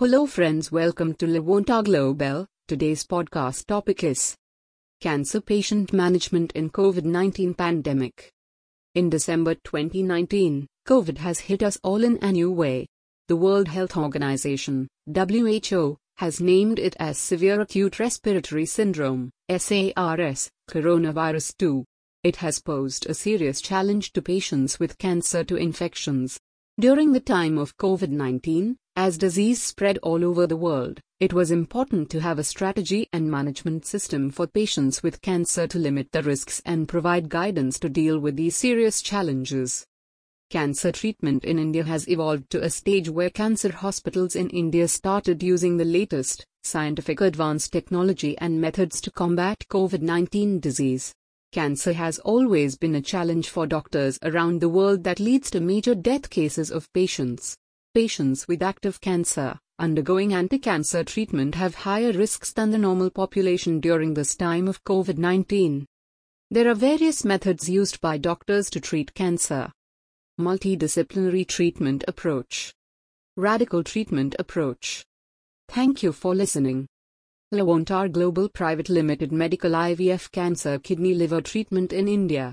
Hello, friends, welcome to Livonta Global. Today's podcast topic is Cancer Patient Management in COVID 19 Pandemic. In December 2019, COVID has hit us all in a new way. The World Health Organization, WHO, has named it as Severe Acute Respiratory Syndrome, SARS, coronavirus 2. It has posed a serious challenge to patients with cancer to infections. During the time of COVID 19, as disease spread all over the world, it was important to have a strategy and management system for patients with cancer to limit the risks and provide guidance to deal with these serious challenges. Cancer treatment in India has evolved to a stage where cancer hospitals in India started using the latest, scientific advanced technology and methods to combat COVID 19 disease. Cancer has always been a challenge for doctors around the world that leads to major death cases of patients. Patients with active cancer undergoing anti-cancer treatment have higher risks than the normal population during this time of COVID-19. There are various methods used by doctors to treat cancer. Multidisciplinary treatment approach. Radical treatment approach. Thank you for listening. Livonta Global Private Limited Medical IVF Cancer Kidney Liver Treatment in India.